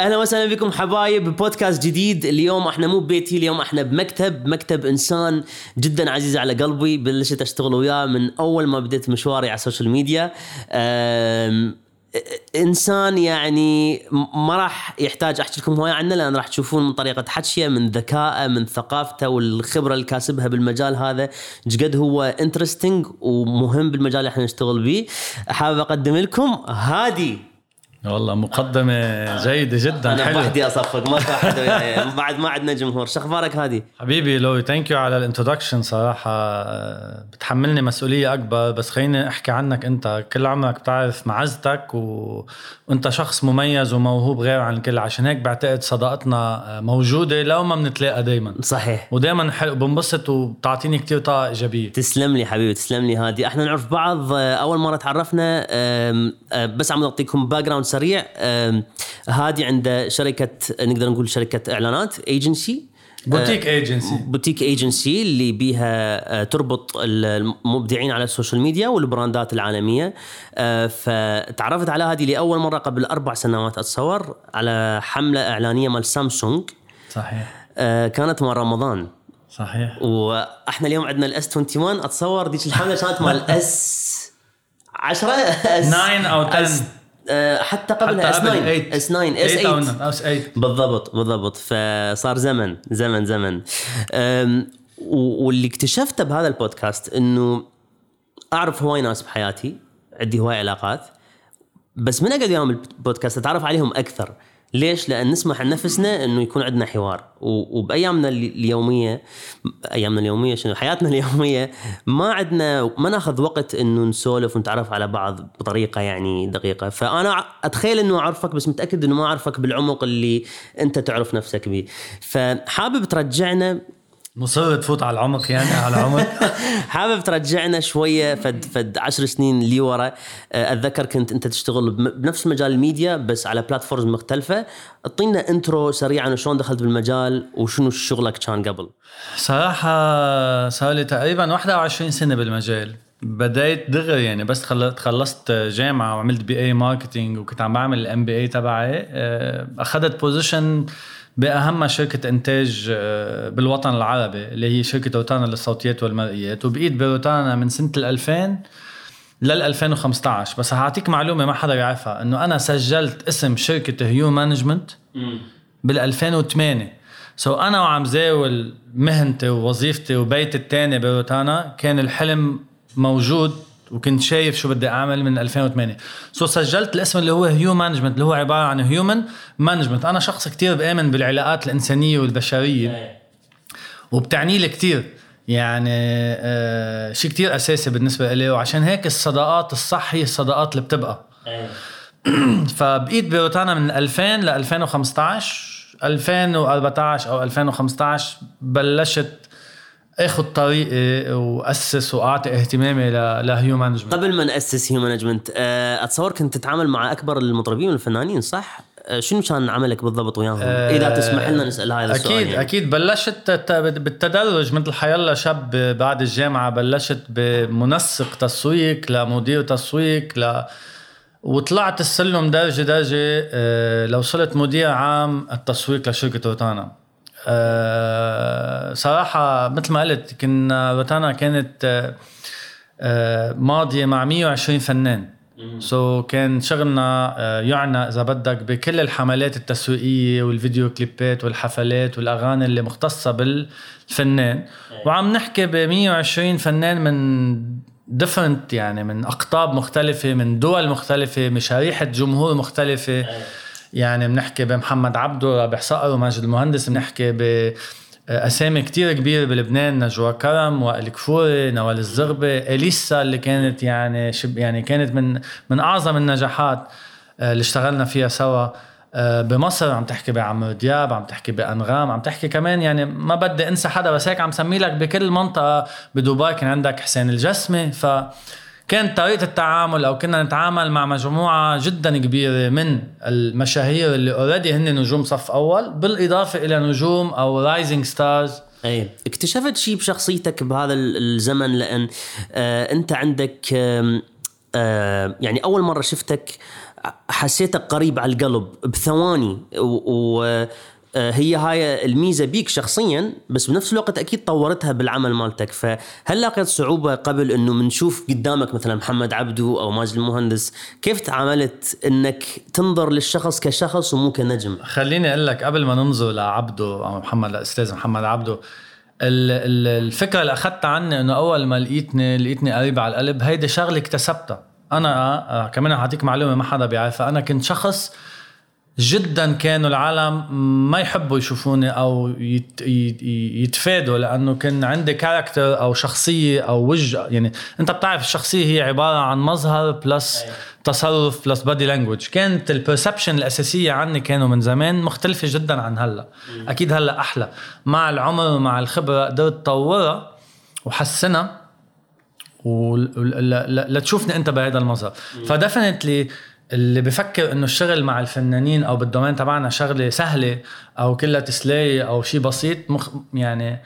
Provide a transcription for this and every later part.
أهلا وسهلا بكم حبايب بودكاست جديد. اليوم إحنا مو ببيتي اليوم إحنا بمكتب. مكتب إنسان جدا عزيز على قلبي بلشت أشتغل وياه من أول ما بديت مشواري على ال social media إنسان يعني ما راح يحتاج أحكي لكم هواية عنه لأن راح تشوفون من طريقة حكيه من ذكائه من ثقافته والخبرة اللي كاسبها بالمجال هذا. قد هو interesting ومهم بالمجال اللي إحنا نشتغل به حابب أقدم لكم هادي. والله مقدمة جيدة جدا أنا حلوة. وحدي أصفق ما في أحد وياي بعد ما عندنا جمهور. شو أخبارك هادي؟ حبيبي لوي thank you على ال introduction صراحة. بتحملني مسؤولية أكبر بس خليني أحكي عنك أنت. كل عمرك بتعرف معزتك و... وأنت شخص مميز وموهوب غير عن الكل. عشان هيك بعتقد صداقتنا موجودة لو ما بنتلاقى دايما. صحيح. ودائما حلو بنبسط وبتعطيني كتير طاقة إيجابية. تسلم لي حبيبي تسلم لي هادي. إحنا نعرف بعض أول مرة تعرفنا آه، بس عم نعطيكم background سريع هادي عنده شركة نقدر نقول شركة إعلانات agency boutique agency boutique agency اللي بيها آه، تربط المبدعين على ال social media والبراندات العالمية. آه، فتعرفت على هادي لأول مرة قبل أربع سنوات أتصور على حملة إعلانية مال سامسونج. صحيح. آه، كانت مال رمضان. صحيح. وإحنا اليوم عندنا ال S 21 أتصور ديك الحملة كانت مال S 10 S 9 أو 10 آه، حتى قبلها S حتى قبل 9 8. S 9 S 8 أو 8 9 أو 8 بالضبط بالضبط. فصار زمن زمن زمن. واللي اكتشفته بهذا البودكاست إنه أعرف هواي ناس بحياتي عندي هواي علاقات بس من اقعد وياهم البودكاست أتعرف عليهم أكثر. ليش؟ لأن نسمح لنفسنا إنه يكون عندنا حوار. وبأيامنا ال- اليومية أيامنا اليومية شنو؟ حياتنا اليومية ما عندنا ما ناخذ وقت إنه نسولف ونتعرف على بعض بطريقة يعني دقيقة. فأنا أتخيل إنه أعرفك بس متأكد إنه ما أعرفك بالعمق اللي أنت تعرف نفسك به فحابب ترجعنا مصر تفوت على العمق يعني على العمق. حابب ترجعنا شوية فد فد عشر سنين اللي ورا أه، أتذكر كنت أنت تشتغل بنفس مجال الميديا بس على platforms مختلفة. أعطينا intro سريعا شلون دخلت بالمجال وشنو شغلك كان قبل. صراحة صار لي تقريبا 21 سنة بالمجال. بديت دغري يعني بس خلصت جامعة وعملت BA marketing وكنت عم بعمل ال MBA تبعي. آه، أخذت position بأهم شركة إنتاج آه، بالوطن العربي اللي هي شركة روتانا للصوتيات والمرئيات. وبقيت بروتانا من سنة ال 2000 لل 2015 بس هعطيك معلومة ما حدا يعرفها إنه أنا سجلت اسم شركة Hu Management بال 2008 so أنا وعم زاول مهنتي ووظيفتي وبيتي الثاني بروتانا كان الحلم موجود وكنت شايف شو بدي أعمل من 2008 so سجلت الاسم اللي هو Hu Management اللي هو عبارة عن human management أنا شخص كتير بآمن بالعلاقات الإنسانية والبشرية. وبتعني لي كتير. يعني آه شيء كتير أساسي بالنسبة لي وعشان هيك الصداقات الصح هي الصداقات اللي بتبقى. فبقيت بروتانا من 2000 ل 2015 2014 أو 2015 بلشت آخذ طريقي وأسس وأعطي اهتمامي ل Hu Management قبل ما نأسس Hu Management أتصور كنت تتعامل مع أكبر المطربين والفنانين صح؟ أه، شنو كان عملك بالضبط وياهم؟ إذا تسمح لنا نسأل هذا السؤال أكيد يعني. أكيد بلشت بالتدرج مثل حيلا شاب بعد الجامعة بلشت بمنسق تسويق لمدير تسويق ل وطلعت السلم درجة درجة آه، لو صرت مدير عام التسويق لشركة روتانا آه، صراحة مثل ما قلت كنا روتانا كانت آه، آه، ماضية مع 120 فنان. سو so كان شغلنا يعنى إذا بدك بكل الحملات التسويقية والفيديو كليبات والحفلات والأغاني اللي مختصة بالفنان. وعم نحكي ب 120 فنان من ديفرنت يعني من أقطاب مختلفة من دول مختلفة من شريحه جمهور مختلفة. يعني بنحكي بمحمد عبده رابح صقر وماجد المهندس بنحكي ب أسامي كتير كبيرة بلبنان نجوى كرم وائل كفوري نوال الزغبه إليسا اللي كانت يعني شب يعني كانت من من أعظم النجاحات آه، اللي اشتغلنا فيها سوا آه، بمصر. عم تحكي بعمرو دياب عم تحكي بأنغام عم تحكي كمان يعني ما بدي أنسى حدا بس هيك عم سمي لك بكل منطقة. بدبي كان عندك حسين الجسمي ف كانت طريقة التعامل أو كنا نتعامل مع مجموعة جدا كبيرة من المشاهير اللي already هن نجوم صف أول بالإضافة إلى نجوم أو rising stars أي. اكتشفت شيء بشخصيتك بهذا ال- الزمن؟ لأن آه أنت عندك آم، آه يعني أول مرة شفتك حسيتك قريب على القلب بثواني و, و هي هاي الميزة بيك شخصيا بس بنفس الوقت أكيد طورتها بالعمل مالتك. فهل لقيت صعوبة قبل إنه بنشوف قدامك مثلا محمد عبدو أو ماجد المهندس؟ كيف تعاملت إنك تنظر للشخص كشخص ومو كنجم؟ خليني أقول لك قبل ما ننظر لعبدو أو محمد الأستاذ محمد عبدو الفكرة اللي اخذتها عني إنه أول ما لقيتني لقيتني قريب على القلب هيدي شغلة اكتسبتها. أنا آه، كمان اعطيك معلومة ما حدا بيعرفها. أنا كنت شخص جدا كانوا العالم ما يحبوا يشوفوني أو يت يتفادوا لأنه كان عندي character أو شخصية أو وجه. يعني أنت بتعرف الشخصية هي عبارة عن مظهر plus تصرف plus body language كانت ال perception الأساسية عني كانوا من زمان مختلفة جدا عن هلأ. أكيد هلأ أحلى. مع العمر ومع الخبرة قدرت طورها وحسنها ولتشوفني أنت بهذا المظهر. فدفنتلي اللي بفكر إنه الشغل مع الفنانين أو بالدومين تبعنا شغلة سهلة أو كلها تسلايه أو شيء بسيط مخ يعني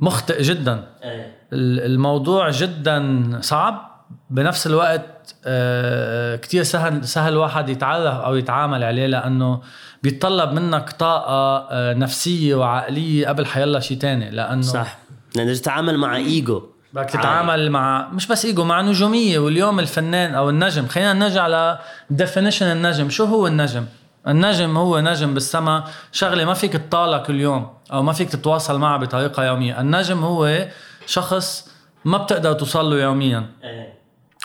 مخطئ جدا. أيه. الموضوع جدا صعب. بنفس الوقت آه، كتير سهل سهل واحد يتعرف أو يتعامل عليه لأنه بيتطلب منك طاقة آه، نفسية وعقلية قبل حيلا شيء تاني. لأنه صح. لأنه تتعامل مع إيجو بدك تتعامل مع مش بس إيجو مع نجومية. واليوم الفنان أو النجم خلينا نرجع على definition النجم. شو هو النجم؟ النجم هو نجم بالسما شغلة ما فيك تطالع كل يوم أو ما فيك تتواصل معه بطريقة يومية. النجم هو شخص ما بتقدر توصل له يوميا. إيه.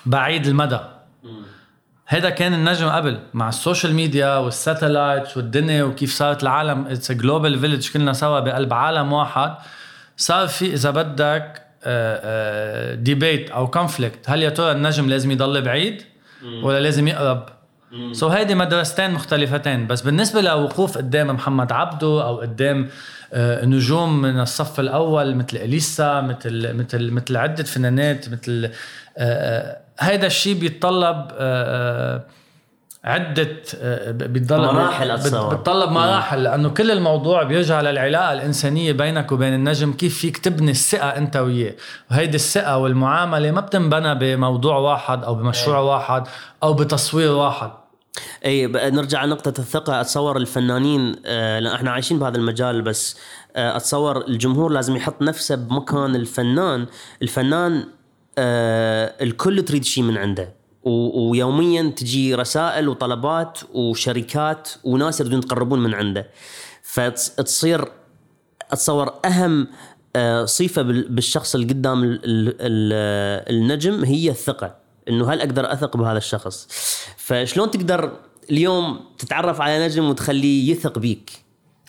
بعيد المدى. هذا كان النجم قبل مع ال social media وال satellite والدنيا وكيف صارت العالم. it's global village كلنا سوا بقلب عالم واحد. صار في إذا بدك debate أو conflict هل يا ترى النجم لازم يضل بعيد ولا لازم يقرب؟ so so هيدي مدرستين مختلفتين. بس بالنسبة لوقوف قدام محمد عبده أو قدام آه، نجوم من الصف الأول مثل إليسا مثل مثل مثل عدة فنانات مثل آه، آه، هيدا الشيء بيتطلب عدة بتضل مراحل اتصور بتطلب مراحل لأنه كل الموضوع بيرجع للعلاقة الإنسانية بينك وبين النجم كيف فيك تبني الثقة أنت وياه. وهيدي الثقة والمعاملة ما بتنبنى بموضوع واحد أو بمشروع أي. واحد أو بتصوير واحد. أي نرجع لنقطة الثقة. أتصور الفنانين آه لأن إحنا عايشين بهذا المجال بس آه أتصور الجمهور لازم يحط نفسه بمكان الفنان، الفنان آه الكل تريد شيء من عنده. ويوميا تجي رسائل وطلبات وشركات وناس يريدون يتقربون من عنده. فتصير اتصور أهم آه، صفة بالشخص اللي قدام النجم هي الثقة. إنه هل أقدر أثق بهذا الشخص؟ فشلون تقدر اليوم تتعرف على نجم وتخليه يثق بيك؟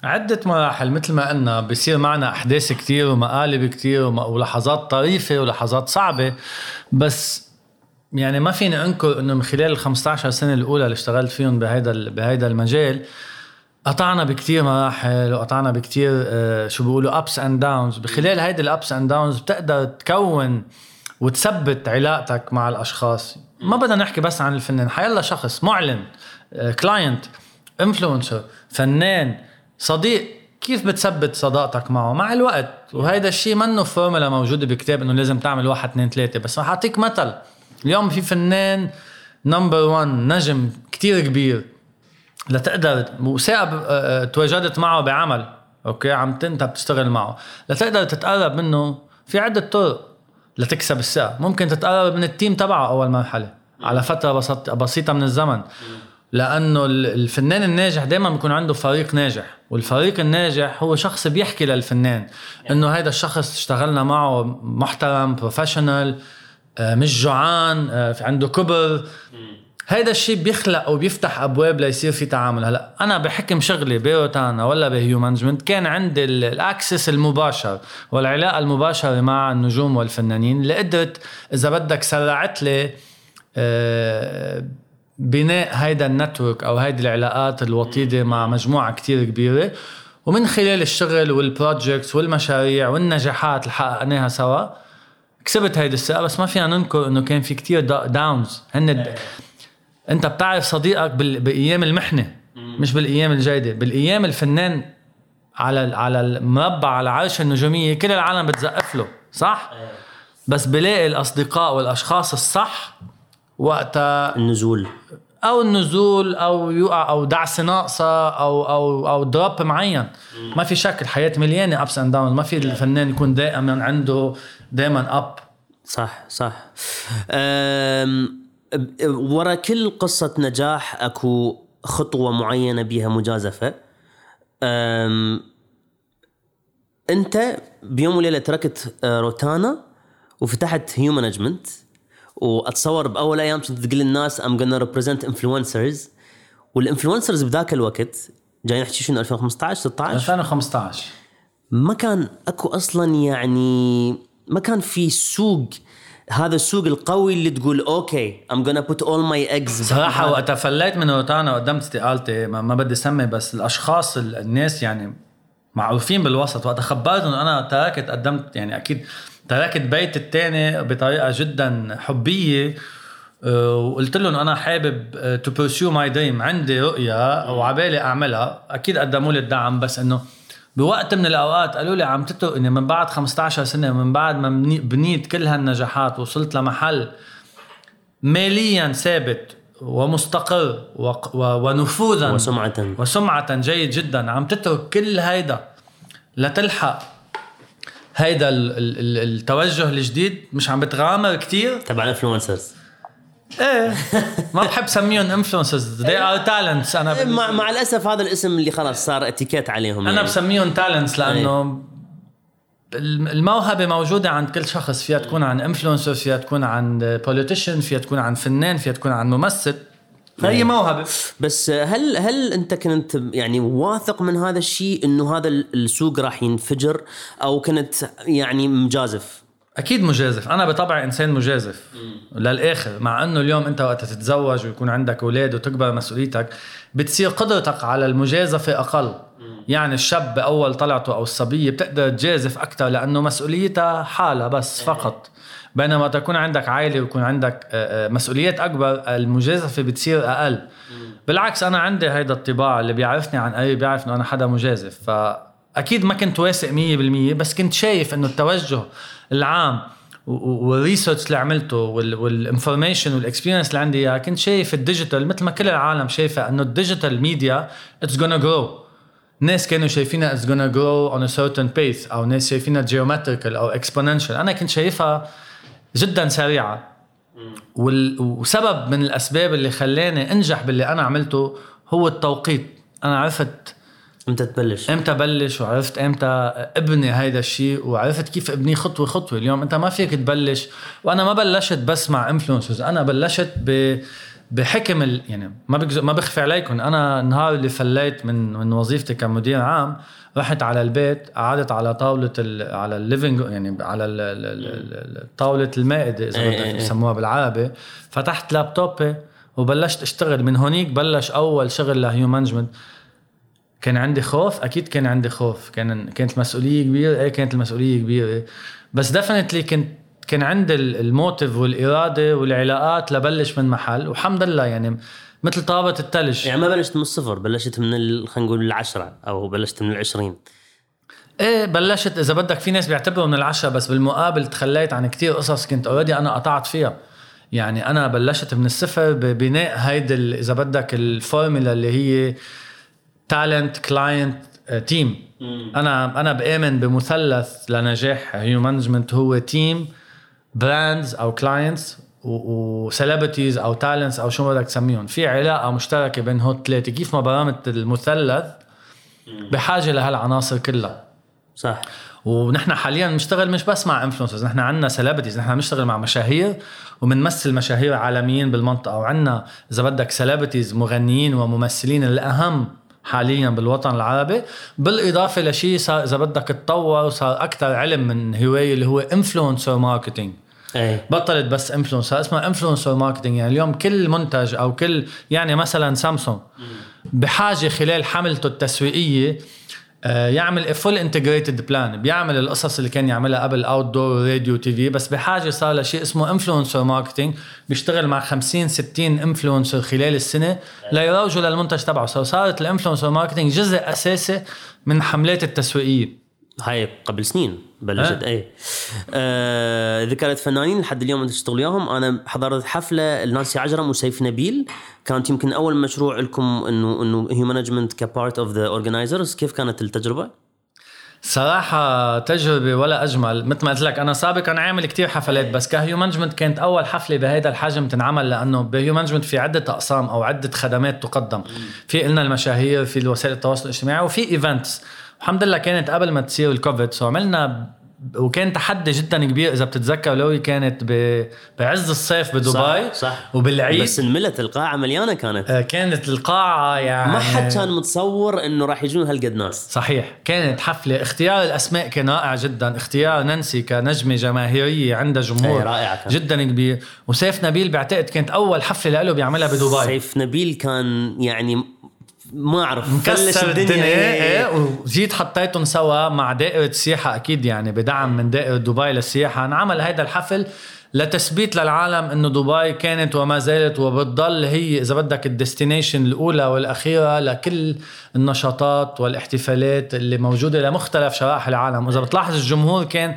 عدة مراحل مثل ما قلنا بصير معنا أحداث كتير ومقالب كتير ولحظات طريفة ولحظات صعبة. بس يعني ما فيني أنكر إنه من خلال ال 15 سنة الأولى اللي اشتغلت فيهم بهيدا بهيدا المجال قطعنا بكتير مراحل وقطعنا بكتير آه شو بيقولوا ups and downs بخلال هيدي ال ups and downs بتقدر تكون وتثبت علاقتك مع الأشخاص. ما بدنا نحكي بس عن الفنان حيلا شخص معلن client آه، influencer فنان صديق كيف بتثبت صداقتك معه؟ مع الوقت. وهيدا الشيء منه فورمولا موجودة بكتاب إنه لازم تعمل واحد اثنين ثلاثة بس رح أعطيك مثل. اليوم في فنان number 1 نجم كتير كبير. لتقدر وثائق آه، آه، تواجدت معه بعمل. أوكي؟ عم انت بتشتغل معه. لتقدر تتقرب منه في عدة طرق لتكسب الثقه ممكن تتقرب من ال team تبعه أول مرحلة. على فترة بسيطة من الزمن. لأنه الفنان الناجح دائما بيكون عنده فريق ناجح. والفريق الناجح هو شخص بيحكي للفنان إنه هذا الشخص اشتغلنا معه محترم professional مش جوعان آه، في عنده كبر. هيدا الشيء بيخلق وبيفتح أبواب ليصير في تعامل. هلا أنا بحكم شغلي بروتانا ولا ب Hue Management كان عندي ال access المباشر والعلاقة المباشرة مع النجوم والفنانين اللي قدرت إذا بدك سرعت لي آه، بناء هيدا ال network أو هيدي العلاقات الوطيدة مع مجموعة كتير كبيرة. ومن خلال الشغل وال projects والمشاريع والنجاحات اللي حققناها سوا كسبت هيدي الثقه بس ما فينا ننكر إنه كان في كتير داونز هن إيه. أنت بتعرف صديقك بأيام المحنة مش بالأيام الجيده بالأيام الفنان على على المربع على عرش النجومية كل العالم بتزقف له صح؟ إيه. بس بلاقي الأصدقاء والأشخاص الصح وقتها النزول. أو النزول أو يوقع أو دعسه ناقصة أو أو أو دروب معين. ما في شك الحياة مليانة ups and down ما في الفنان يكون دائما عنده دائما up صح صح. ورا كل قصة نجاح أكو خطوة معينة بيها مجازفة. أم أنت بيوم وليلة تركت آه، روتانا وفتحت Hue Management واتصور باول أيام كنت تقول للناس I'm gonna represent influencers. وال influencers بذاك الوقت جاي نحكي شنو 2015 16 2015 ما كان أكو أصلا يعني ما كان في سوق. هذا السوق القوي اللي تقول أوكي I'm gonna put all my eggs صراحة وقتها فليت من روتانا وقدمت استقالتي ما, ما بدي اسمي بس الأشخاص ال- الناس يعني معروفين بالوسط. وقتها خبرتهم أنا تركت قدمت يعني أكيد تركت بيت الثاني بطريقة جدا حبية أه، وقلت لهم أنا حابب to pursue my dream عندي رؤية وعبالي أعملها. أكيد قدموا لي الدعم بس إنه بوقت من الأوقات قالوا لي عم تترك إني من بعد 15 سنة من بعد ما بني- بنيت كل هالنجاحات وصلت لمحل ماليا ثابت ومستقر ونفوذا وسمعة وسمعة جيد جدا. عم تترك كل هيدا لتلحق هيدا ال- ال- ال- التوجه الجديد مش عم بتغامر كتير. تبع ال influencers إيه ما بحب سميهم influencers they are talents. أنا بالنسبة مع, مع الأسف هذا الاسم اللي خلاص صار اتيكيت عليهم أنا يعني. بسميهم talents لأنه الم- الموهبة موجودة عند كل شخص. فيها تكون عن influencer فيها تكون عن politician فيها تكون عن فنان فيها تكون عن ممثل. فهي موهبة. بس هل هل انت كنت يعني واثق من هذا الشيء انه هذا السوق راح ينفجر أو كنت يعني مجازف؟ أكيد مجازف. أنا بطبعي إنسان مجازف. للآخر مع إنه اليوم أنت وقت تتزوج ويكون عندك أولاد وتكبر مسؤوليتك بتصير قدرتك على المجازفة أقل. يعني الشاب باول طلعته أو الصبية بتقدر تجازف أكثر لأنه مسؤوليتها حالها بس فقط. بينما تكون عندك عائلة ويكون عندك آه، آه، مسؤوليات أكبر المجازفة بتصير أقل. بالعكس أنا عندي هيدا الطباع اللي بيعرفني عن قريب بيعرف إنه أنا حدا مجازف. فأكيد ما كنت واثق 100% بس كنت شايف إنه التوجه العام وال research اللي عملته وال information وال experience اللي عندي إياها كنت شايف ال digital مثل ما كل العالم شايفه إنه ال digital media it's gonna grow ناس كانوا شايفينها it's gonna grow on a certain pace أو ناس شايفينها geometrical أو exponential. أنا كنت شايفها جدا سريعة. وال... وسبب من الأسباب اللي خلاني أنجح باللي أنا عملته هو التوقيت. أنا عرفت إمتى تبلش؟ إمتى بلش وعرفت إمتى أبني هيدا الشيء؟ وعرفت كيف ابنيه خطوة خطوة. اليوم أنت ما فيك تبلش. وأنا ما بلشت بس مع influencers أنا بلشت ب بحكم ال... يعني ما بكز... ما بخفي عليكم. أنا النهار اللي فليت من من وظيفتي كمدير عام رحت على البيت قعدت على طاولة ال... على ال living يعني على ال... ال... طاولة المائدة إذا إيه بدك إيه إيه. بسموها بالعربي. فتحت لابتوبي وبلشت أشتغل. من هونيك بلش أول شغل ل Hue Management كان عندي خوف أكيد كان عندي خوف. كان كانت المسؤوليه كبيرة إيه كانت المسؤولية كبيرة. بس definitely كنت كان عندي ال- ال motive والإرادة والعلاقات لبلش من محل والحمد لله يعني مثل طابة الثلج يعني ما بلشت من الصفر بلشت من خلينا نقول العشرة أو بلشت من العشرين. إيه بلشت إذا بدك في ناس بيعتبروا من العشرة بس بالمقابل تخليت عن كتير قصص كنت already أنا قطعت فيها. يعني أنا بلشت من الصفر ببناء هيدي إذا بدك الفورمولا اللي هي talent client team أنا أنا بآمن بمثلث لنجاح Hue Management هو team brands أو clients و celebrities أو talents أو شو ما بدك تسميهم. في علاقة مشتركة بين هول الثلاثة. كيف ما برمت المثلث بحاجة لهالعناصر كلها. صح. ونحن حاليا بنشتغل مش بس مع influencers نحن عندنا celebrities نحن بنشتغل مع مشاهير وبنمثل مشاهير عالميين بالمنطقة. وعندنا إذا بدك celebrities مغنيين وممثلين الأهم حاليا بالوطن العربي. بالإضافة لشيء صار إذا بدك تطور وصار أكثر علم من هوايه اللي هو influencer marketing اي بطلت بس influencer اسمها influencer marketing يعني اليوم كل منتج أو كل يعني مثلا سامسونج بحاجة خلال حملته التسويقية يعمل full integrated plan بيعمل القصص اللي كان يعملها قبل outdoor راديو TV بس بحاجة صار لشيء اسمه influencer marketing بيشتغل مع 50 60 influencer خلال السنة ليروجوا للمنتج تبعه. صارت ال influencer marketing جزء أساسي من حملات التسويقية. هاي قبل سنين. بلشت اي آه ذكرت فنانين لحد اليوم أنت تشتغل وياهم أنا حضرت حفلة لنانسي عجرم وسيف نبيل. كانت يمكن أول مشروع لكم إنه إنه Hue Management ك part of the organizers كيف كانت التجربة؟ صراحة تجربة ولا أجمل. مثل ما قلت لك أنا سابقا عامل كتير حفلات بس ك Hue Management كانت أول حفلة بهيدا الحجم تنعمل لأنه ب Hue Management في عدة أقسام أو عدة خدمات تقدم. في قلنا المشاهير في وسائل التواصل الاجتماعي وفي events الحمد لله كانت قبل ما تصير الكوفيد so عملنا وكان تحدي جدا كبير إذا بتتذكر لوي كانت ب... بعز الصيف بدبي صح, صح وبالعيد. بس انملت القاعة مليانة كانت. آه كانت القاعة يعني ما حد كان متصور إنه راح يجون هالقد ناس. صحيح. كانت حفلة. اختيار الأسماء كان رائع جدا. اختيار نانسي كنجمة جماهيرية عندها جمهور رائعة كان. جدا كبير. وسيف نبيل بعتقد كانت أول حفلة له بيعملها بدبي. سيف نبيل كان يعني ما أعرف مكسر الدنيا. إيه, إيه وجيت حطيتهم سوا مع دائرة السياحة أكيد يعني بدعم من دائرة دبي للسياحة. انعمل هيدا الحفل لتثبيت للعالم إنه دبي كانت وما زالت وبتضل هي إذا بدك ال destination الأولى والأخيرة لكل النشاطات والاحتفالات اللي موجودة لمختلف شرائح العالم. وإذا بتلاحظ الجمهور كان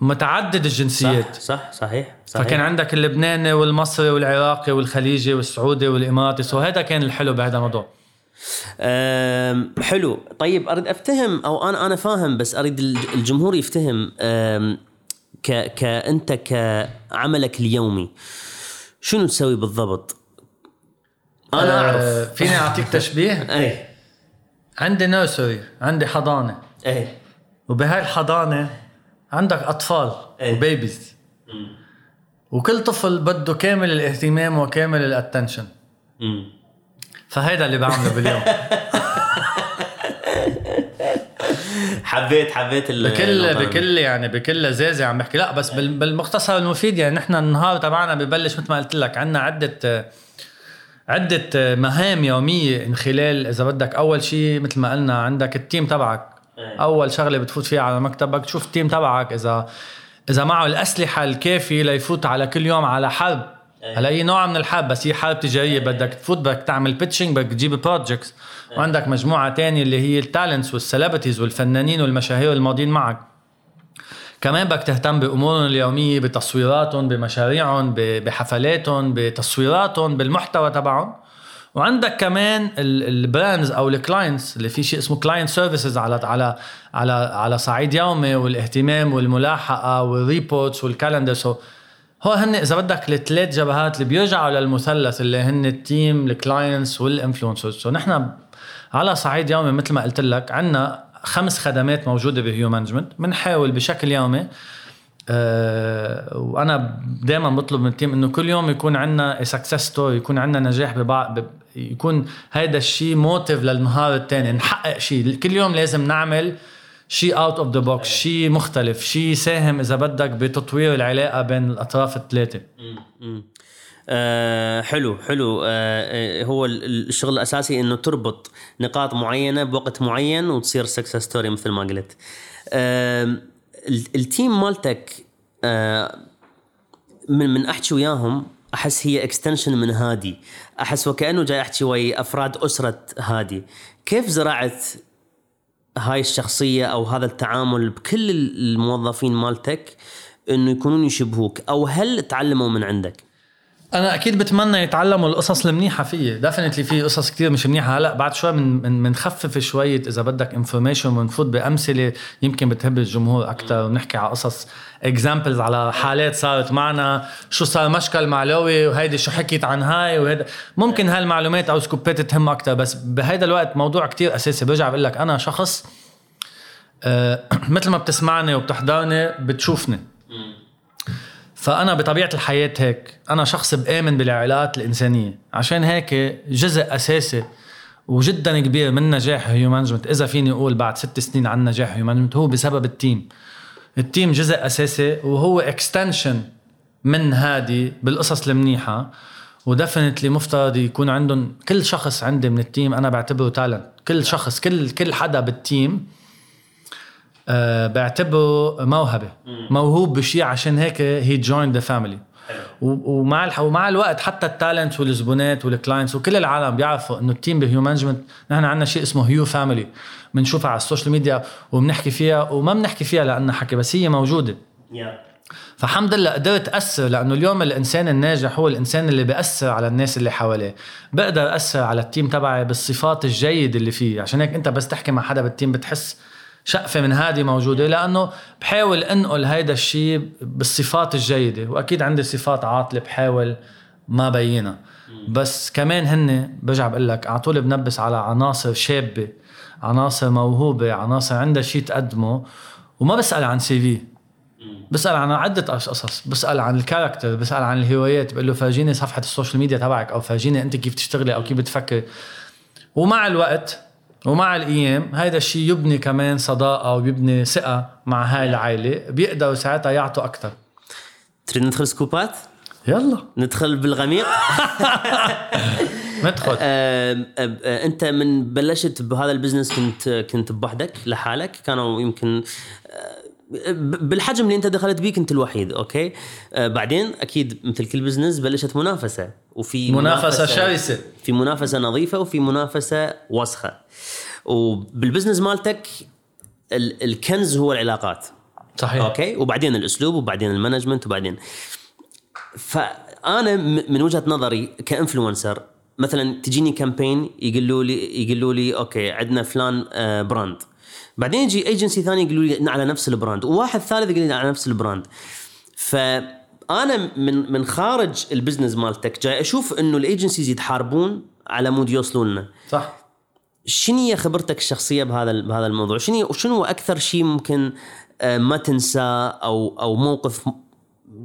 متعدد الجنسيات. صح صح صحيح, صحيح. فكان عندك اللبناني والمصري والعراقي والخليجي والسعودي والاماراتي. وهذا كان الحلو بهذا الموضوع. حلو. طيب أريد أفتهم أو أنا أنا فاهم بس أريد الجمهور يفتهم ك كانت كعملك اليومي شنو تسوي بالضبط؟ أنا أعرف. فيني أعطيك تشبيه؟ اي عندي نيرسري عندي حضانة. اي وبهاي الحضانة عندك أطفال أي. و babies وكل طفل بده كامل الاهتمام وكامل ال attention فهيدا اللي بعمله باليوم. حبيت حبيت بكل بكل يعني بكل لذاذة عم بحكي. لا بس بالمختصر المفيد يعني نحن النهار تبعنا ببلش مثل ما قلت لك عندنا عدة عدة مهام يومية من خلال إذا بدك أول شيء مثل ما قلنا عندك ال team تبعك. إيه. أول شغلة بتفوت فيها على مكتبك تشوف ال team تبعك إذا إذا معه الأسلحة الكافية ليفوت على كل يوم على حرب إيه. هلا هي نوع من الحرب بس هي حرب تجارية بدك تفوت بدك تعمل pitching بدك تجيب projects وعندك مجموعة تانية اللي هي ال talents وال celebrities والفنانين والمشاهير الماضيين معك. كمان بدك تهتم بأمورهم اليومية بتصويراتهم بمشاريعهم بحفلاتهم بتصويراتهم بالمحتوى تبعهم. وعندك كمان ال brands أو ال clients اللي في شيء اسمه client services على على على على صعيد يومي والاهتمام والملاحقة وال reports وال calendar so هو هن إذا بدك الثلاث جبهات اللي بيرجعوا للمثلث اللي هن ال team ال clients وال influencers so نحن على صعيد يومي مثل ما قلت لك عندنا خمس خدمات موجودة ب Hue Management. بنحاول بشكل يومي أه وأنا دائما بطلب من ال team إنه كل يوم يكون عندنا success story يكون عندنا نجاح ببعض يكون هذا الشيء motive للنهار الثاني نحقق شيء كل يوم لازم نعمل شيء out of the box شيء مختلف شيء ساهم إذا بدك بتطوير العلاقة بين الأطراف الثلاثة. آه حلو حلو. آه, آه، هو الشغل الأساسي إنه تربط نقاط معينة بوقت معين وتصير success story مثل ما قلت. آه ال team مالتك آه من من أحكي وياهم أحس هي extension من هادي. أحس وكأنه جاي احكي ويا أفراد أسرة هادي كيف زرعت هاي الشخصية أو هذا التعامل بكل الموظفين مالتك إنه يكونون يشبهوك أو هل تعلموا من عندك؟ أنا أكيد بتمنى يتعلموا القصص المنيحة فيي. definitely في قصص كتير مش منيحة. هلأ بعد شوي من بنخفف شوية إذا بدك information ونفوت بأمثلة. يمكن بتهب الجمهور أكثر ونحكي على قصص examples على حالات صارت معنا. شو صار مشكل مع لوي؟ وهيدي شو حكيت عن هاي؟ وهذا ممكن هالمعلومات أو scoop ات تهم أكثر بس بهيدا الوقت موضوع كتير أساسي. برجع بقول لك أنا شخص آه مثل ما بتسمعني وبتحضرني بتشوفني. فأنا بطبيعة الحياة هيك أنا شخص بآمن بالعلاقات الإنسانية. عشان هيك جزء أساسي وجدا كبير من نجاح Hue Management إذا فيني أقول بعد ست سنين عن نجاح Hue Management هو بسبب ال team ال team جزء أساسي وهو extension من هادي بالقصص المنيحة. و definitely مفترض يكون عندهم كل شخص عندي من ال team أنا بعتبره talent كل شخص كل كل حدا بال team أه بعتبره موهبة. موهوب بشيء عشان هيك هي join the family ومع الح... ومع الوقت حتى ال talent والزبونات وال clients وكل العالم بيعرفوا إنه ال team ب Hue Management نحن عندنا شيء اسمه Hue family بنشوفها على ال social media وبنحكي فيها وما بنحكي فيها لأنها حكي بس هي موجودة. فالحمد لله قدرت أأثر لأنه اليوم الإنسان الناجح هو الإنسان اللي بيأثر على الناس اللي حواليه. بقدر أثر على ال team تبعي بالصفات الجيدة اللي فيه. عشان هيك أنت بس تحكي مع حدا بال team بتحس شقفة من هذه موجودة لأنه بحاول أنقل هيدا الشيء بالصفات الجيدة وأكيد عندي صفات عاطلة بحاول ما بينها. بس كمان هن برجع بقول لك على طول بنبش على عناصر شابة عناصر موهوبة عناصر عندها شيء تقدمه وما بسأل عن CV بسأل عن عدة قصص بسأل عن ال character بسأل عن الهوايات بقول له فرجيني صفحة ال social media تبعك أو فرجيني أنت كيف تشتغلي أو كيف بتفكري. ومع الوقت ومع الأيام هيدا الشيء يبني كمان صداقة وبيبني ثقة مع هاي العائلة بيقدروا ساعتها يعطوا أكثر تريد ندخل scoop ات؟ يلا. ندخل بالغميق؟ ندخل آم، آم، آه، أنت من بلشت بهذا ال business كنت كنت بوحدك لحالك؟ كانوا يمكن آه، بالحجم اللي انت دخلت بيه كنت الوحيد okay؟ آه، بعدين أكيد مثل كل business بلشت منافسة وفي منافسة شرسة. في منافسة نظيفة وفي منافسة وسخة. وبال business مالتك ال- الكنز هو العلاقات. صحيح. okay؟ وبعدين الأسلوب وبعدين ال management وبعدين. فأنا من وجهة نظري ك influencer مثلا تجيني campaign يقولوا لي يقولوا لي okay عندنا فلان آه، brand بعدين يجي ايجنسي ثاني يقولوا لي على نفس ال brand وواحد ثالث يقول لي على نفس ال brand. فأنا من من خارج ال business مالتك جاي أشوف إنه ال agencies يتحاربون على مود يوصلوا لنا صح. شنو هي خبرتك الشخصية بهذا بهذا الموضوع؟ شنو شنو أكثر شيء ممكن آه، ما تنساه أو أو موقف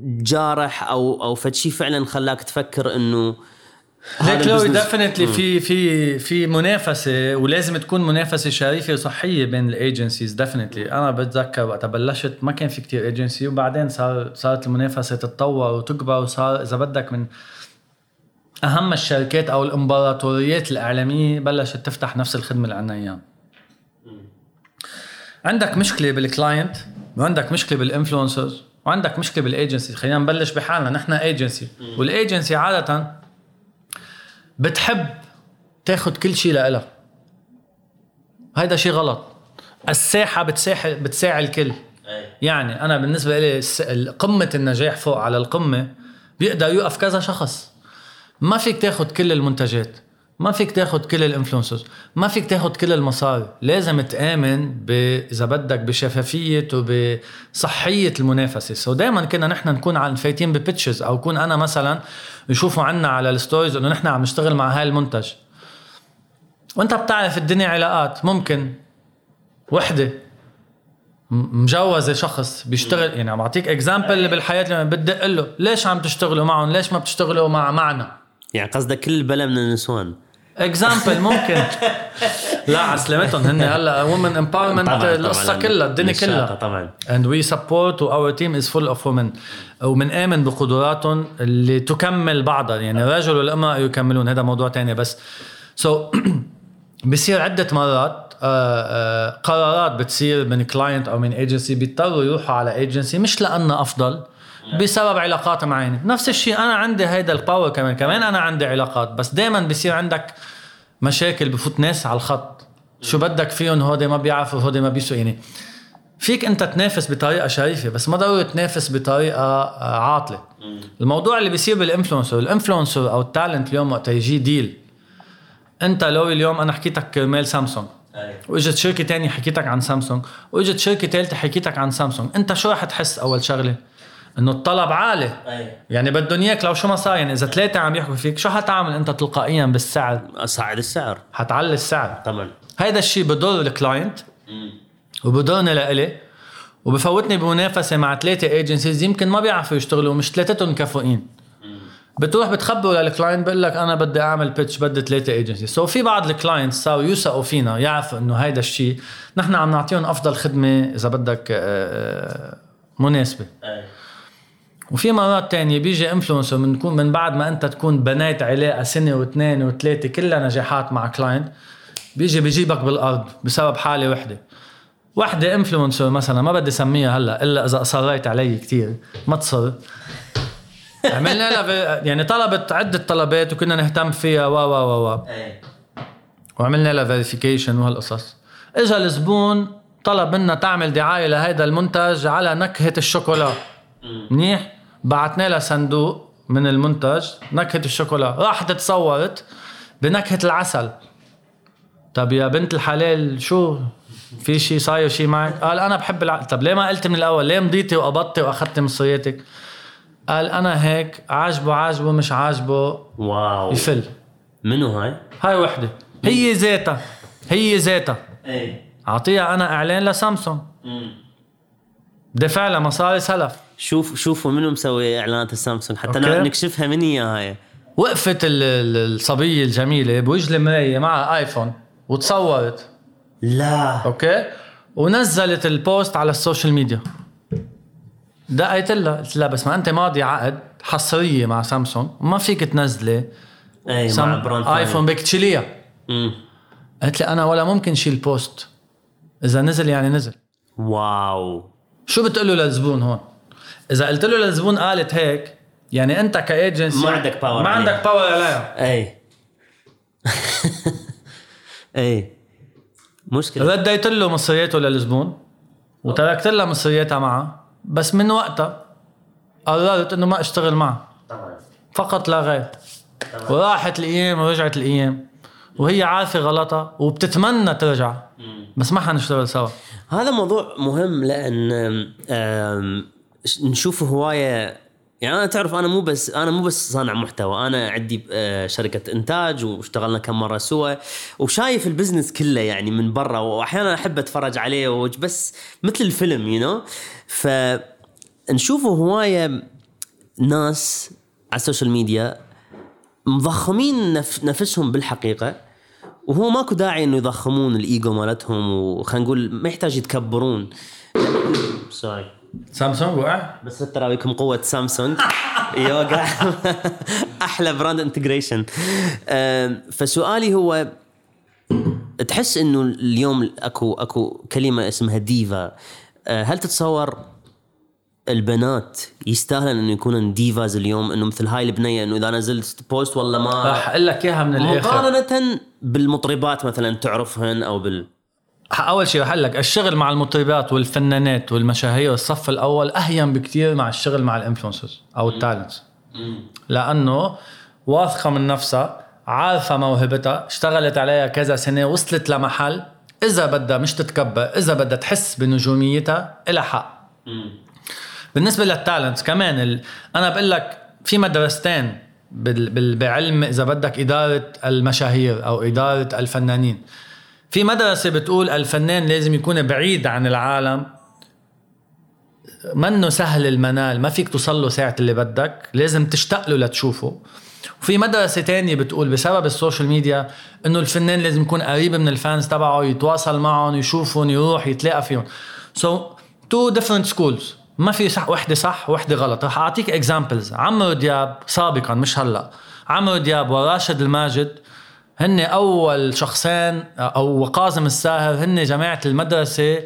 جارح أو أو فد شيء فعلا خلاك تفكر إنه ليك لو definitely في في في منافسة ولازم تكون منافسة شريفة وصحيه بين ال agencies definitely أنا بتذكر وقت بلشت ما كان في كتير ايجنسي وبعدين صار صارت المنافسة تتطور وتكبر وصار إذا بدك من أهم الشركات أو الإمبراطوريات الإعلامية بلشت تفتح نفس الخدمة اللي عنا اياها عندك مشكلة بال client وعندك مشكلة بال influencers وعندك مشكلة بالايجنسي خلينا نبلش بحالنا نحن agency وال agency عادة بتحب تاخد كل شيء لإلها. هيدا شيء غلط. الساحة بتساع بتساع الكل يعني أنا بالنسبة لي قمة النجاح فوق على القمة بيقدر يوقف كذا شخص. ما فيك تاخد كل المنتجات. ما فيك تاخد كل ال influencers ما فيك تاخد كل المصاري. لازم تآمن ب... إذا بدك بشفافية وبصحية المنافسة. so دايما كنا نحن نكون عن فايتين ب pitches أو كون أنا مثلا يشوفوا عنا على ال stories إنه نحن عم نشتغل مع هاي المنتج. وأنت بتعرف الدنيا علاقات ممكن وحدة مجوزة شخص بيشتغل يعني عم بعطيك example اللي بالحياة لما بتدق له ليش عم تشتغلوا معهم؟ ليش ما بتشتغلوا مع معنا؟ يعني قصدك كل البلا من النسوان. example ممكن. لا على سلامتهم هن هلا women empowerment القصة كلها الدنيا كلها. طبعا. And we support our team is full of women. ومنآمن بقدراتهم اللي تكمل بعضها يعني الرجل والامرأة يكملون. هذا موضوع تاني بس. so so, بصير عدة مرات آه، آه، قرارات بتصير من client أو من ايجنسي بيضطروا يروحوا على ايجنسي مش لأنه أفضل. بسبب علاقات معينة. نفس الشيء أنا عندي هيدا ال power كمان كمان أنا عندي علاقات بس دائما بصير عندك مشاكل بفوت ناس على الخط شو بدك فيهم؟ هودي ما بيعرفوا هودي ما بيسوا يعني فيك أنت تنافس بطريقة شريفة بس ما ضروري تنافس بطريقة آه، عاطلة. الموضوع اللي بيصير بال influencer ال influencer أو ال talent اليوم وقت يجي deal أنت لو اليوم أنا حكيتك كرمال سامسونج وإجت شركة تانية حكيتك عن سامسونج وإجت شركة ثالثه حكيتك عن سامسونج أنت شو رح تحس أول شغلة؟ إنه الطلب عالي. يعني بدهم إياك لو شو ما صار يعني إذا ثلاثة عم يحكوا فيك شو حتعمل أنت تلقائيا بالسعر؟ اصعد السعر. حتعلي السعر. طبعا هيدا الشيء بضر ال client وبضرني لإلي وبفوتني بمنافسة مع ثلاثة agencies يمكن ما بيعرفوا يشتغلوا مش ثلاثتهم كفؤين بتروح بتخبره لل client بقول لك أنا بدي أعمل pitch بدي ثلاثة agency so في بعض ال clients صاروا يوثقوا فينا يعرفوا إنه هيدا الشيء نحن عم نعطيهم أفضل خدمة إذا بدك آه، آه، مناسبة. وفي مرات تانية بيجي influencer من تكون من بعد ما انت تكون بنيت علاقه سنه واثنين وثلاثة كلها نجاحات مع client بيجي بيجيبك بالأرض بسبب حالة وحدة. وحدة influencer مثلا ما بدي أسميها هلأ إلا إذا أصريت علي كتير ما تصر. عملنا لها يعني طلبت عدة طلبات وكنا نهتم فيها و و و و. وعملنا لها verification وهالقصص. اجى الزبون طلب منا تعمل دعاية لهيدا المنتج على نكهة الشوكولا. منيح؟ بعتنا لها صندوق من المنتج نكهة الشوكولا. راحت تصورت بنكهة العسل. طب يا بنت الحلال شو؟ في شيء صاير شيء معك قال أنا بحب العسل طب ليه ما قلت من الأول؟ ليه مضيتي وقبضتي وأخذتي مصرياتك قال أنا هيك عاجبه عاجبه مش عاجبه. wow. يفل. منو هاي؟ هاي وحدة. هي ذاتها هي ذاتها إيه. أعطيها أنا إعلان لسامسونج. دفع لها مصاري سلف. شوف شوفوا منو مسوي اعلانات السامسونج حتى okay. نكشفها من هي هاي. وقفت ال- ال- الصبية الجميلة بوجه المراية معها آيفون وتصورت. لا. okay؟ ونزلت ال post على ال social media. دقيت لها. قلت لها بس ما أنت ماضي عقد حصرية مع سامسونج. وما فيك تنزلي. اي مع سام- brand ثاني. آيفون بدك تشيليها. قلت لي أنا ولا ممكن شيل post. إذا نزل يعني نزل. wow. شو بتقول له للزبون هون؟ إذا قلت له للزبون قالت هيك يعني أنت كايجنسي ما عندك power ما عليها. عندك power عليها. أي. أي. مشكلة. رديت له مصرياته للزبون وتركت لها مصرياتها معها بس من وقتها قررت إنه ما أشتغل معها طبعا فقط لا غير. وراحت الأيام ورجعت الأيام وهي عارفة غلطها وبتتمنى ترجع بس ما حنشتغل سوا. هذا موضوع مهم لأن نشوف هواية يعني أنا تعرف أنا مو بس أنا مو بس صانع محتوى أنا عندي آه، شركة إنتاج واشتغلنا كم مرة سوا وشايف ال business كله يعني من برا وأحيانا أحب أتفرج عليه بس مثل الفيلم you know فنشوفه هواية ناس على ال social media مضخمين نف نفسهم بالحقيقة. وهو ماكو داعي إنه يضخمون الإيجو مالتهم وخلينا نقول ما يحتاج يتكبرون. sorry سامسونج وقع؟ بس تراويكم قوة سامسونج. يوقع أحلى brand integration فسؤالي هو تحس إنه اليوم اكو أكو كلمة اسمها ديفا أه، هل تتصور البنات يستاهلن انه يكونن divas اليوم إنه مثل هاي البنية إنه إذا نزلت post والله ما. راح أقول لك إياها من الآخر. مقارنة بالمطربات مثلا تعرفهن أو بال أول شيء رح لك الشغل مع المطربات والفنانات والمشاهير الصف الأول أهون بكتير مع الشغل مع ال influencers أو ال talents. لأنه واثقة من نفسها عارفة موهبتها اشتغلت عليها كذا سنة وصلت لمحل إذا بدها مش تتكبر إذا بدها تحس بنجوميتها إلها حق. بالنسبة لل talents كمان ال... أنا بقول لك في مدرستين بال... بال... بعلم إذا بدك إدارة المشاهير أو إدارة الفنانين. في مدرسة بتقول الفنان لازم يكون بعيد عن العالم. منه سهل المنال ما فيك توصل له ساعة اللي بدك لازم تشتاق له لتشوفه. وفي مدرسة تانية بتقول بسبب ال social media إنه الفنان لازم يكون قريب من ال fans تبعه يتواصل معهم يشوفهم يروح يتلاقى فيهم. so two different schools ما في صح وحدة صح وحدة غلط. رح أعطيك examples عمرو دياب سابقا مش هلأ. عمرو دياب وراشد الماجد هن أول شخصين أو وقاسم الساهر هن جماعة المدرسة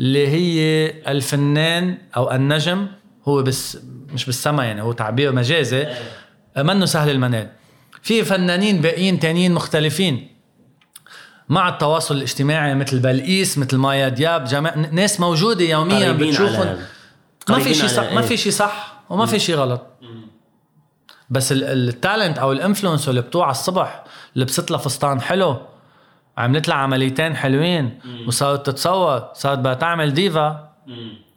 اللي هي الفنان أو النجم. هو بس مش بالسما يعني هو تعبير مجازي. منه سهل المنال. في فنانين باقيين تانيين مختلفين. مع التواصل الاجتماعي مثل بلقيس مثل مايا دياب جماعة ناس موجودة يوميا بتشوفهم. ما في شيء على- صح ما إيه. في شيء صح وما في شيء غلط. بس ال- ال talent أو ال influencer اللي بتوعى الصبح لبست لها فستان حلو عملت لها عمليتين حلوين وصارت تتصور صارت بدها تعمل ديفا.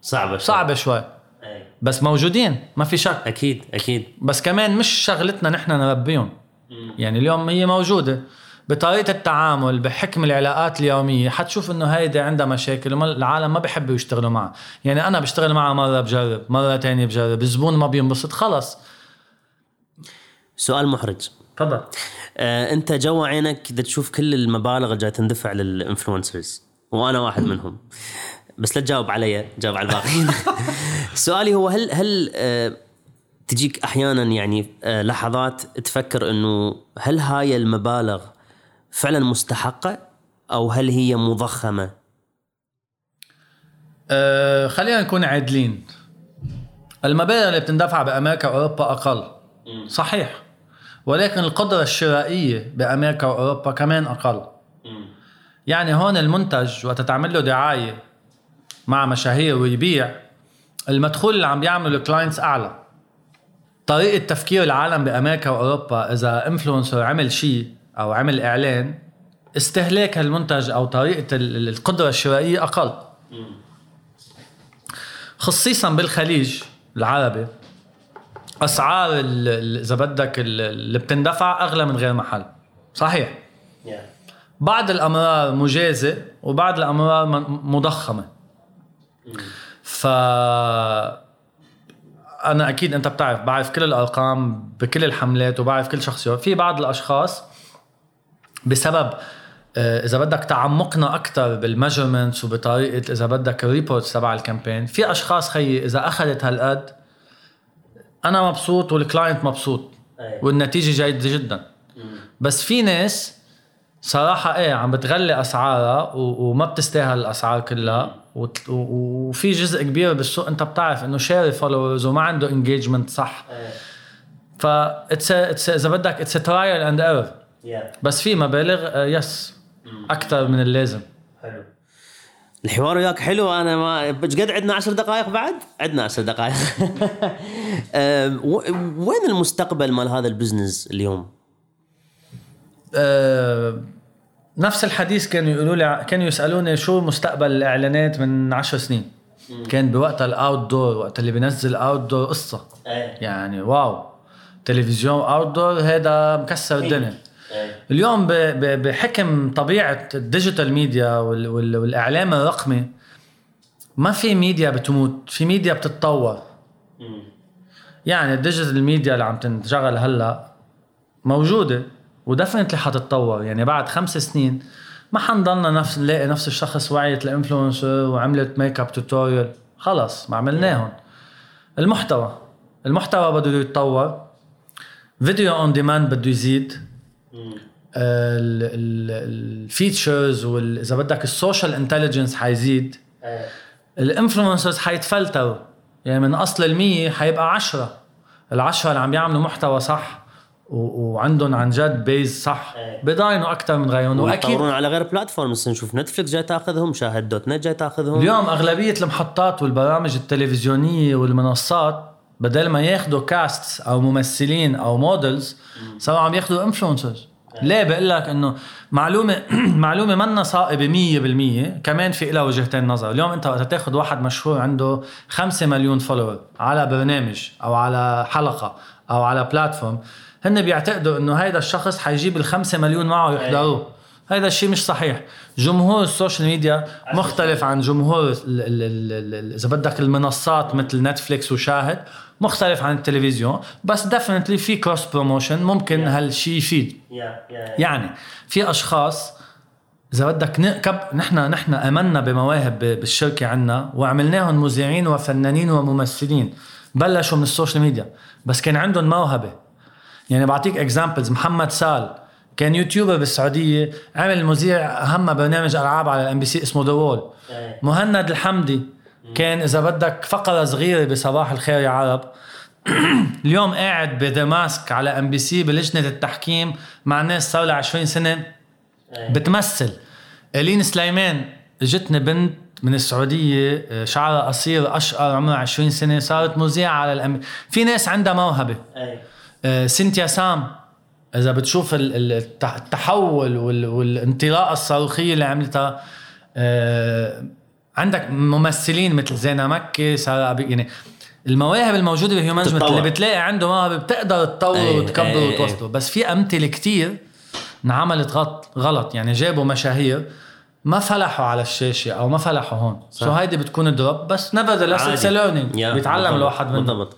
صعبة شوي. صعبة شوي. إيه. بس موجودين ما في شك. أكيد أكيد. بس كمان مش شغلتنا نحن نربيهم. يعني اليوم هي موجودة. بطريقة التعامل بحكم العلاقات اليومية حتشوف إنه هيدي عندها مشاكل العالم ما بيحبوا يشتغلوا معها. يعني أنا بشتغل معها مرة بجرب مرة تانية بجرب الزبون ما بينبسط خلص. سؤال محرج. تفضل. آه، أنت جوا عينك إذا تشوف كل المبالغ اللي جاي تندفع للإنفلونسرز وأنا واحد منهم. بس لا تجاوب علي جاوب على الباقيين سؤالي هو هل هل آه، تجيك أحيانا يعني آه، لحظات تفكر إنه هل هاي المبالغ فعلا مستحقة أو هل هي مضخمة؟ أه خلينا نكون عادلين. المبالغ اللي بتندفع بأمريكا وأوروبا أقل. صحيح. ولكن القدرة الشرائية بأمريكا وأوروبا كمان أقل. يعني هون المنتج وقت تعمل له دعاية مع مشاهير ويبيع المدخول اللي عم بيعمله ال clients أعلى. طريقة تفكير العالم بأمريكا وأوروبا إذا influencer عمل شيء أو عمل إعلان استهلاك المنتج أو طريقة القدرة الشرائية أقل. خصيصا بالخليج العربي أسعار إذا بدك اللي بتندفع أغلى من غير محل. صحيح؟ بعض الأمرار مجازة وبعض الأمرار مضخمة. ف أنا أكيد أنت بتعرف بعرف كل الأرقام بكل الحملات وبعرف كل شخصيات في بعض الأشخاص بسبب آه، إذا بدك تعمقنا أكثر بال measurements وبطريقة إذا بدك ال reports تبع ال campaign في أشخاص خيي إذا أخذت هالقد أنا مبسوط وال client مبسوط والنتيجة جيدة جدا. بس في ناس صراحة إيه عم بتغلي أسعارها وما بتستاهل الأسعار كلها. وفي جزء كبير بالسوق أنت بتعرف إنه شاري followers وما عنده engagement صح. ف it's إذا بدك it's trial and error بس في مبالغ yes أكثر من اللازم. حلو. الحوار وياك حلو أنا ما قد عندنا عشر دقائق بعد؟ عندنا عشر دقائق. وين المستقبل مال هذا ال business اليوم؟ أه نفس الحديث كانوا يقولوا لي كانوا يسألوني شو مستقبل الإعلانات من عشر سنين. كان بوقتها ال outdoor وقت اللي بينزل outdoor قصة. أيه. يعني wow. تلفزيون outdoor هذا مكسر الدنيا. أيه. اليوم بحكم طبيعة ال digital media والإعلام الرقمي ما في ميديا بتموت في ميديا بتتطور. يعني ال digital media اللي عم تنشغل هلا موجودة و definitely حتتطور. يعني بعد خمس سنين ما حنضلنا نفس نلاقي نفس الشخص وعيت ال influencer وعملت makeup tutorial. خلص ما عملناهم المحتوى. المحتوى بده يتطور. video on demand بده يزيد. ال features واذا بدك ال social intelligence حيزيد ال influencers حيتفلتروا. يعني من أصل المية حيبقى عشرة. العشرة اللي عم يعملوا محتوى صح وعندهم عن جد base صح. إيه. بضاينوا أكثر من غيرهم. وأكيد على غير platforms نشوف نتفلكس جاي تاخذهم شاهد دوت نت جاي تاخذهم. اليوم أغلبية المحطات والبرامج التلفزيونية والمنصات بدل ما ياخذوا cast أو ممثلين أو models صاروا عم ياخذوا influencers. ليه بقول لك إنه معلومة معلومة منا صائبة 100% كمان في لها وجهتين نظر. اليوم أنت وقت تاخذ واحد مشهور عنده 5 مليون follower على برنامج أو على حلقة أو على platform هن بيعتقدوا إنه هيدا الشخص حيجيب الخمسة مليون معه يحضروه هذا الشيء مش صحيح. جمهور ال social media مختلف عن جمهور إذا بدك المنصات مثل نتفليكس وشاهد مختلف عن التلفزيون بس definitely في cross promotion ممكن هالشيء يفيد. يعني في أشخاص إذا بدك نكب نحن نحن آمنا بمواهب بالشركة عنا وعملناهم مذيعين وفنانين وممثلين. بلشوا من ال social media بس كان عندهم موهبة. يعني بعطيك examples محمد سال. كان YouTuber بالسعودية عمل مذيع أهم برنامج ألعاب على الام بي سي اسمه The Wall مهند الحمدي كان إذا بدك فقرة صغيرة بصباح الخير يا عرب. اليوم قاعد بذا ماسك على ام بي سي بلجنة التحكيم مع ناس صار لها 20 سنة. بتمثل. الين سليمان اجتني بنت من السعودية شعرها قصير أشقر عمرها 20 سنة صارت مذيعة على الأم في ناس عندها موهبة. أي. آه، سينتيا سام. إذا بتشوف التحول والانطلاقة الصاروخية اللي عملتها آه، عندك ممثلين مثل زينة مكي سارة يعني المواهب الموجودة بهيومن اللي بتلاقي عنده موهبه بتقدر تطور وتكبر وتوصله بس في أمثلة كتير انعملت غلط. يعني جابوا مشاهير ما فلحوا على الشاشة أو ما فلحوا هون. so هيدي بتكون drop بس نفذ it's learning بيتعلم الواحد منه. بالضبط.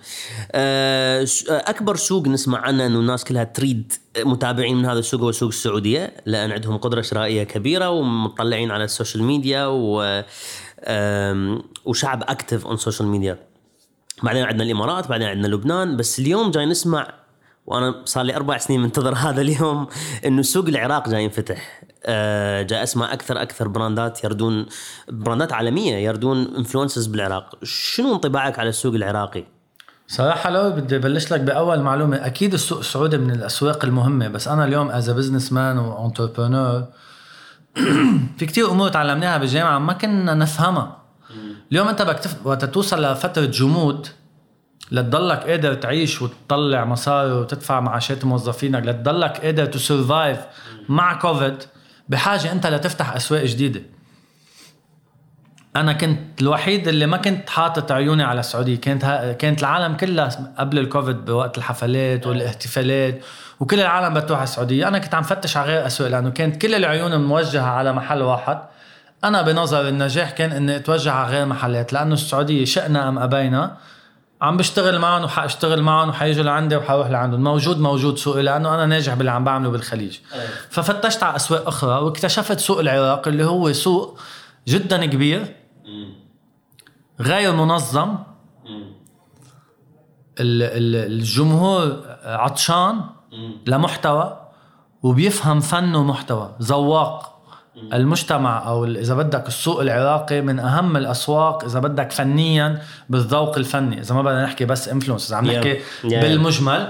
آه، أكبر سوق نسمع عنه إنه الناس كلها تريد متابعين من هذا السوق هو السوق السعودية لأن عندهم قدرة شرائيه كبيرة ومطلعين على ال social media و وشعب active on social media بعدين عندنا الإمارات بعدين عندنا لبنان. بس اليوم جاي نسمع وأنا صار لي أربع سنين منتظر هذا اليوم إنه سوق العراق جاي ينفتح. آه، جاء اسمع أكثر أكثر براندات يردون براندات عالمية يردون influencers بالعراق. شنو انطباعك على السوق العراقي؟ صراحة لو بدي بلش لك بأول معلومة أكيد السوق السعودي من الأسواق المهمة بس أنا اليوم as businessman و entrepreneur في كتير أمور تعلمناها بالجامعة ما كنا نفهمها. اليوم أنت بدك. وقت توصل لفترة جمود لتضلك قادر تعيش وتطلع مصاري وتدفع معاشات موظفينك لتضلك قادر ت survive مع كوفيد بحاجة أنت لتفتح أسواق جديدة. أنا كنت الوحيد اللي ما كنت حاطط عيوني على السعودية. كانت ها كانت العالم كلها قبل الكوفيد بوقت الحفلات والاحتفالات وكل العالم بتروح على السعودية. أنا كنت عم فتش على غير أسواق لأنه كانت كل العيون موجهة على محل واحد. أنا بنظر النجاح كان إني أتوجه على غير محلات لأنه السعودية شئنا أم أبينا. عم بشتغل معهم وحاشتغل معهم وحيجوا لعندي وحروح لعندهم. موجود موجود سوقي لأنه أنا ناجح باللي عم بعمله بالخليج. أيه. ففتشت على أسواق أخرى واكتشفت سوق العراق اللي هو سوق جدا كبير. غير منظم. الجمهور عطشان لمحتوى وبيفهم فن ومحتوى. ذواق. المجتمع أو إذا بدك السوق العراقي من أهم الأسواق إذا بدك فنيا بالذوق الفني. إذا ما بدنا نحكي بس influence اذا عم نحكي yeah. yeah. بالمجمل.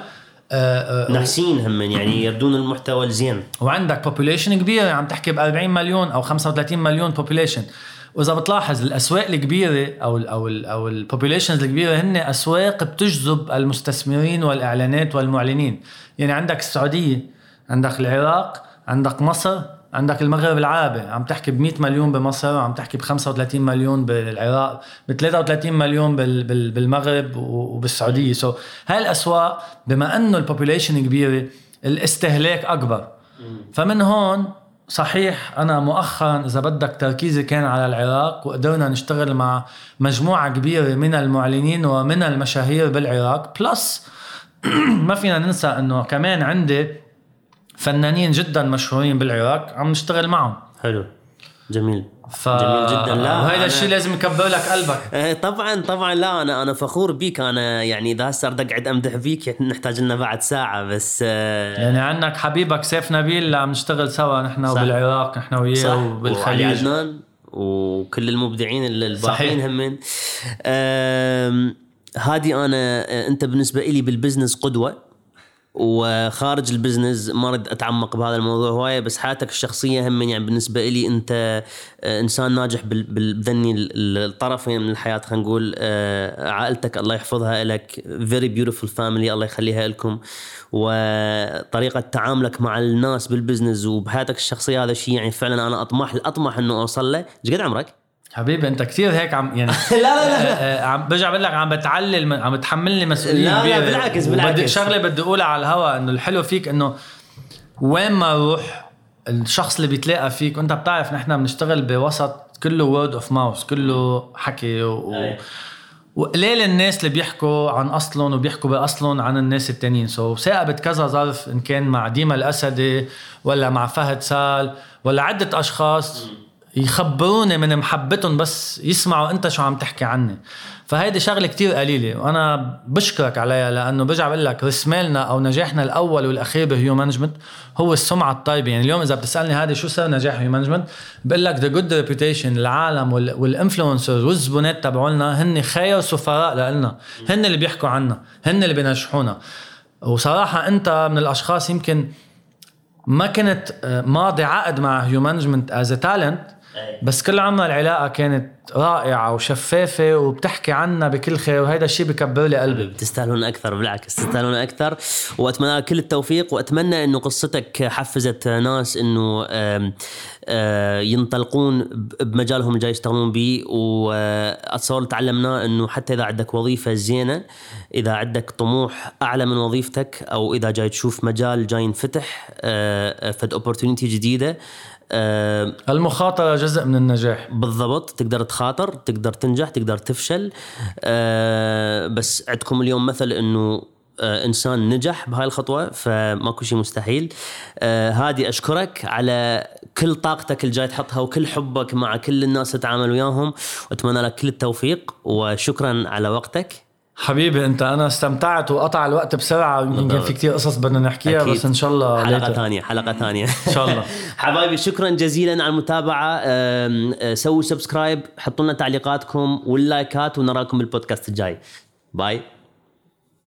آه، آه، نحسين هم يعني يردون المحتوى الزين. وعندك population كبيره عم تحكي ب 40 مليون أو 35 مليون population وإذا بتلاحظ الأسواق الكبيرة أو ال أو ال أو ال populations الكبيرة هن أسواق بتجذب المستثمرين والإعلانات والمعلنين. يعني عندك السعودية عندك العراق عندك مصر. عندك المغرب العربي عم تحكي ب 100 مليون بمصر وعم تحكي ب 35 مليون بالعراق ب 33 مليون بالمغرب وبالسعودية. so so, هاي الأسواق بما أنه ال population كبيرة الاستهلاك أكبر. فمن هون صحيح أنا مؤخرا إذا بدك تركيزي كان على العراق وقدرنا نشتغل مع مجموعة كبيرة من المعلنين ومن المشاهير بالعراق بلس ما فينا ننسى إنه كمان عندي فنانين جدا مشهورين بالعراق عم نشتغل معهم. حلو. جميل. ف... جميل جدا. لا وهذا أنا... الشيء لازم يكبر لك قلبك. إيه، طبعا طبعا. لا أنا أنا فخور بيك. أنا يعني إذا هسه أقعد أمدح فيك نحتاج لنا بعد ساعة بس آه، يعني عندك حبيبك سيف نبيل عم نشتغل سوا نحن وبالعراق نحن وياه وبالخليج. عدنان وكل المبدعين الباقيين همين هذه أنا آه، أنت بالنسبة لي بال business قدوة. وخارج ال business ما اريد أتعمق بهذا الموضوع هواية بس حياتك الشخصية هم يعني بالنسبة لي أنت آه، إنسان ناجح بذني الطرفين من الحياة خلينا نقول آه، عائلتك الله يحفظها لك very beautiful family الله يخليها لكم وطريقة تعاملك مع الناس بال business وبحياتك الشخصية هذا الشيء يعني فعلا أنا اطمح أطمح إنه أوصل له إيش قد عمرك؟ حبيبي انت كثير هيك عم يعني لا لا لا آه، آه، عم برجع بقول لك عم بتعلل عم بتحملني مسؤولية لا لا بالعكس بالعكس. شغلة بدي أقولها على الهواء إنه الحلو فيك إنه وين ما أروح الشخص اللي بيتلاقى فيك وأنت بتعرف نحن بنشتغل بوسط كله word of mouth كله حكي و... وقليل الناس اللي بيحكوا عن أصلهم وبيحكوا بأصلهم عن الناس التانيين. so so, ساقبت كذا ظرف إن كان مع ديما الأسدي ولا مع فهد سال ولا عدة أشخاص يخبروني من محبتهم بس يسمعوا انت شو عم تحكي عني. فهيدي شغلة كتير قليلة وأنا بشكرك عليها لأنه برجع بقول لك رسمالنا أو نجاحنا الأول والأخير بهيو Management هو السمعة الطيبة. يعني اليوم إذا بتسألني هذا شو صار نجاح هيو Management بقول لك the good reputation العالم وال influencers والزبونات تبعولنا هن خير سفراء لنا هن اللي بيحكوا عنا هن اللي بينجحونا. وصراحة أنت من الأشخاص يمكن ما كنت آه، ماضي عقد مع هيو Management as talent بس كل عمر العلاقة كانت رائعة وشفافة وبتحكي عنا بكل خير وهذا الشيء بكبر لي قلبي. تستاهلون أكثر بالعكس تستاهلون أكثر. وأتمنى كل التوفيق وأتمنى إنه قصتك حفزت ناس إنه آه، ينطلقون بمجالهم اللي جاي يشتغلون به وأتصور تعلمناه إنه حتى إذا عندك وظيفة زينة إذا عندك طموح أعلى من وظيفتك أو إذا جاي تشوف مجال جاي ينفتح آه، فد اوبورتونيتي جديدة آه المخاطرة جزء من النجاح. بالضبط تقدر تخاطر تقدر تنجح تقدر تفشل. آه بس عندكم اليوم مثل إنه آه إنسان نجح بهاي الخطوة فماكو شيء مستحيل. آه هادي أشكرك على كل طاقتك اللي جاي تحطها وكل حبك مع كل الناس اللي تتعامل وياهم. واتمنى لك كل التوفيق وشكرا على وقتك. حبيبي انت أنا استمتعت وقطع الوقت بسرعة يمكن في كتير قصص بدنا نحكيها أكيد. بس إن شاء الله حلقة ثانية حلقة ثانية. ان شاء الله. حبايبي شكرا جزيلا على المتابعة. أه، سووا subscribe حطوا لنا تعليقاتكم واللايكات ونراكم بالبودكاست الجاي. باي.